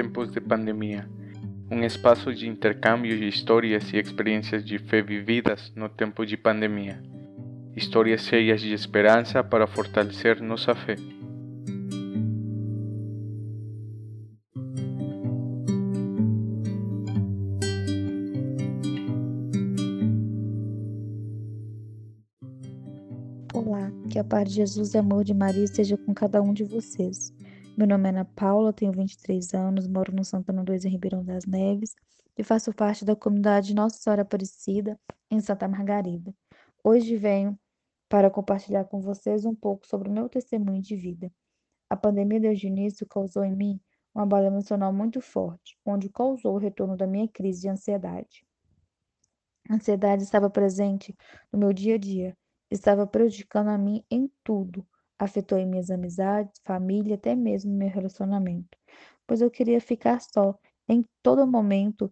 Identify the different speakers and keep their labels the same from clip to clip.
Speaker 1: tempos de pandemia, um espaço de intercâmbio de histórias e experiências de fé vividas no tempo de pandemia. Histórias cheias de esperança para fortalecer nossa fé.
Speaker 2: Olá, que a paz de Jesus e amor de Maria esteja com cada um de vocês. Meu nome é Ana Paula, tenho 23 anos, moro no Santana 2 em Ribeirão das Neves e faço parte da comunidade Nossa Senhora Aparecida em Santa Margarida. Hoje venho para compartilhar com vocês um pouco sobre o meu testemunho de vida. A pandemia desde o início causou em mim uma bala emocional muito forte, onde causou o retorno da minha crise de ansiedade. A ansiedade estava presente no meu dia a dia, estava prejudicando a mim em tudo. Afetou em minhas amizades, família, até mesmo meu relacionamento, pois eu queria ficar só em todo momento,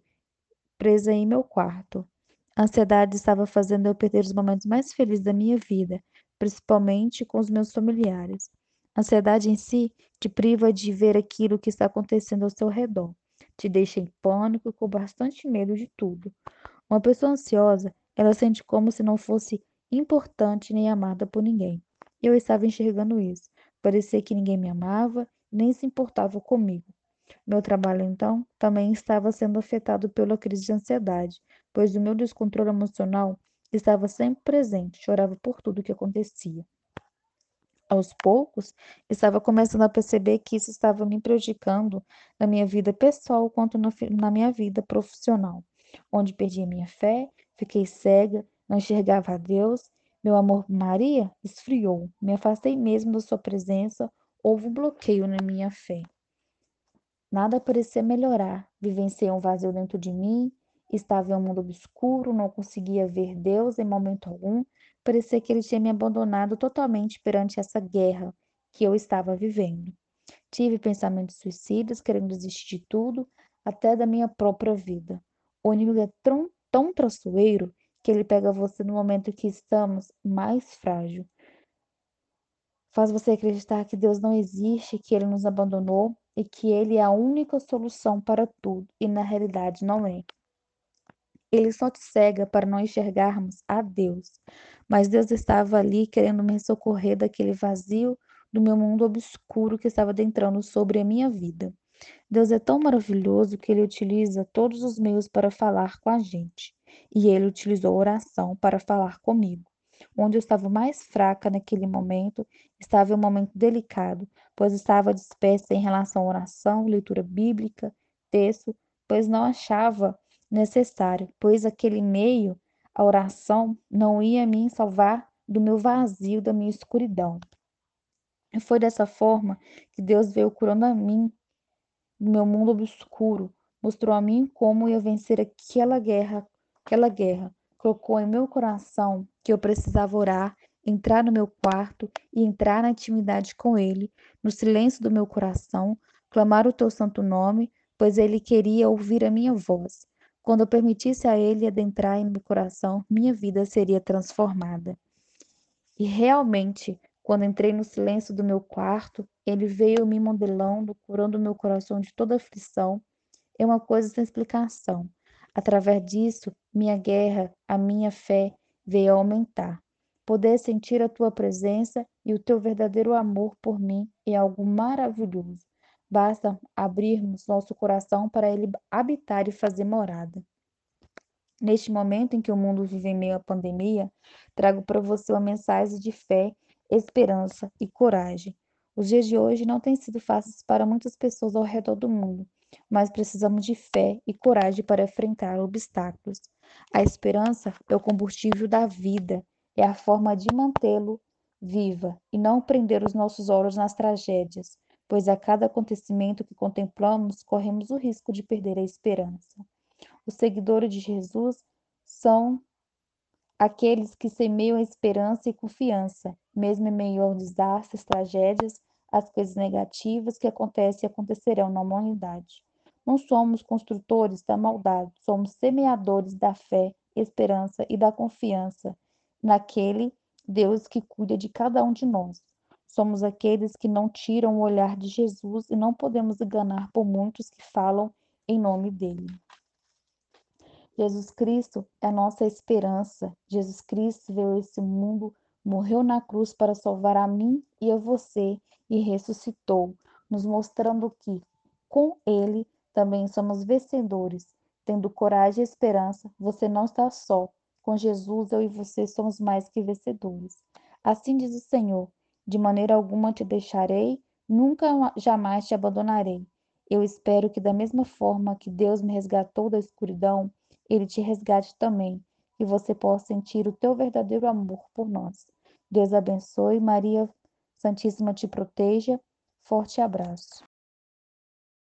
Speaker 2: presa em meu quarto. A ansiedade estava fazendo eu perder os momentos mais felizes da minha vida, principalmente com os meus familiares. A ansiedade em si te priva de ver aquilo que está acontecendo ao seu redor, te deixa em pânico e com bastante medo de tudo. Uma pessoa ansiosa, ela sente como se não fosse importante nem amada por ninguém. Eu estava enxergando isso. Parecia que ninguém me amava, nem se importava comigo. Meu trabalho, então, também estava sendo afetado pela crise de ansiedade, pois o meu descontrole emocional estava sempre presente, chorava por tudo que acontecia. Aos poucos, estava começando a perceber que isso estava me prejudicando na minha vida pessoal quanto na minha vida profissional, onde perdi minha fé, fiquei cega, não enxergava a Deus, meu amor por Maria esfriou, me afastei mesmo da sua presença, houve um bloqueio na minha fé. Nada parecia melhorar, vivenciei um vazio dentro de mim, estava em um mundo obscuro, não conseguia ver Deus em momento algum, parecia que ele tinha me abandonado totalmente perante essa guerra que eu estava vivendo. Tive pensamentos suicidas, querendo desistir de tudo, até da minha própria vida. O inimigo é tão, tão traiçoeiro que ele pega você no momento que estamos mais frágil. Faz você acreditar que Deus não existe, que ele nos abandonou e que ele é a única solução para tudo, e na realidade não é. Ele só te cega para não enxergarmos a Deus. Mas Deus estava ali querendo me socorrer daquele vazio do meu mundo obscuro que estava adentrando sobre a minha vida. Deus é tão maravilhoso que ele utiliza todos os meios para falar com a gente. E ele utilizou oração para falar comigo. Onde eu estava mais fraca naquele momento, estava em um momento delicado, pois estava dispersa em relação à oração, leitura bíblica, texto, pois não achava necessário, pois aquele meio, a oração, não ia me salvar do meu vazio, da minha escuridão. E foi dessa forma que Deus veio curando a mim do meu mundo obscuro, mostrou a mim como ia vencer aquela guerra, aquela guerra. Colocou em meu coração que eu precisava orar, entrar no meu quarto e entrar na intimidade com ele, no silêncio do meu coração, clamar o teu santo nome, pois ele queria ouvir a minha voz. Quando eu permitisse a ele adentrar em meu coração, minha vida seria transformada. E realmente, quando entrei no silêncio do meu quarto, ele veio me modelando, curando meu coração de toda aflição. É uma coisa sem explicação. Através disso, minha guerra, a minha fé veio a aumentar. Poder sentir a tua presença e o teu verdadeiro amor por mim é algo maravilhoso. Basta abrirmos nosso coração para ele habitar e fazer morada. Neste momento em que o mundo vive em meio à pandemia, trago para você uma mensagem de fé, esperança e coragem. Os dias de hoje não têm sido fáceis para muitas pessoas ao redor do mundo, mas precisamos de fé e coragem para enfrentar obstáculos. A esperança é o combustível da vida, é a forma de mantê-lo viva e não prender os nossos olhos nas tragédias, pois a cada acontecimento que contemplamos corremos o risco de perder a esperança. Os seguidores de Jesus são aqueles que semeiam a esperança e confiança, mesmo em meio aos desastres, tragédias, as coisas negativas que acontecem e acontecerão na humanidade. Não somos construtores da maldade, somos semeadores da fé, esperança e da confiança naquele Deus que cuida de cada um de nós. Somos aqueles que não tiram o olhar de Jesus e não podemos enganar por muitos que falam em nome dele. Jesus Cristo é a nossa esperança. Jesus Cristo veio a esse mundo, morreu na cruz para salvar a mim e a você e ressuscitou, nos mostrando que com ele também somos vencedores. Tendo coragem e esperança, você não está só. Com Jesus, eu e você somos mais que vencedores. Assim diz o Senhor: de maneira alguma te deixarei, nunca jamais te abandonarei. Eu espero que, da mesma forma que Deus me resgatou da escuridão, Ele te resgate também, e você possa sentir o teu verdadeiro amor por nós. Deus abençoe, Maria Santíssima te proteja. Forte abraço.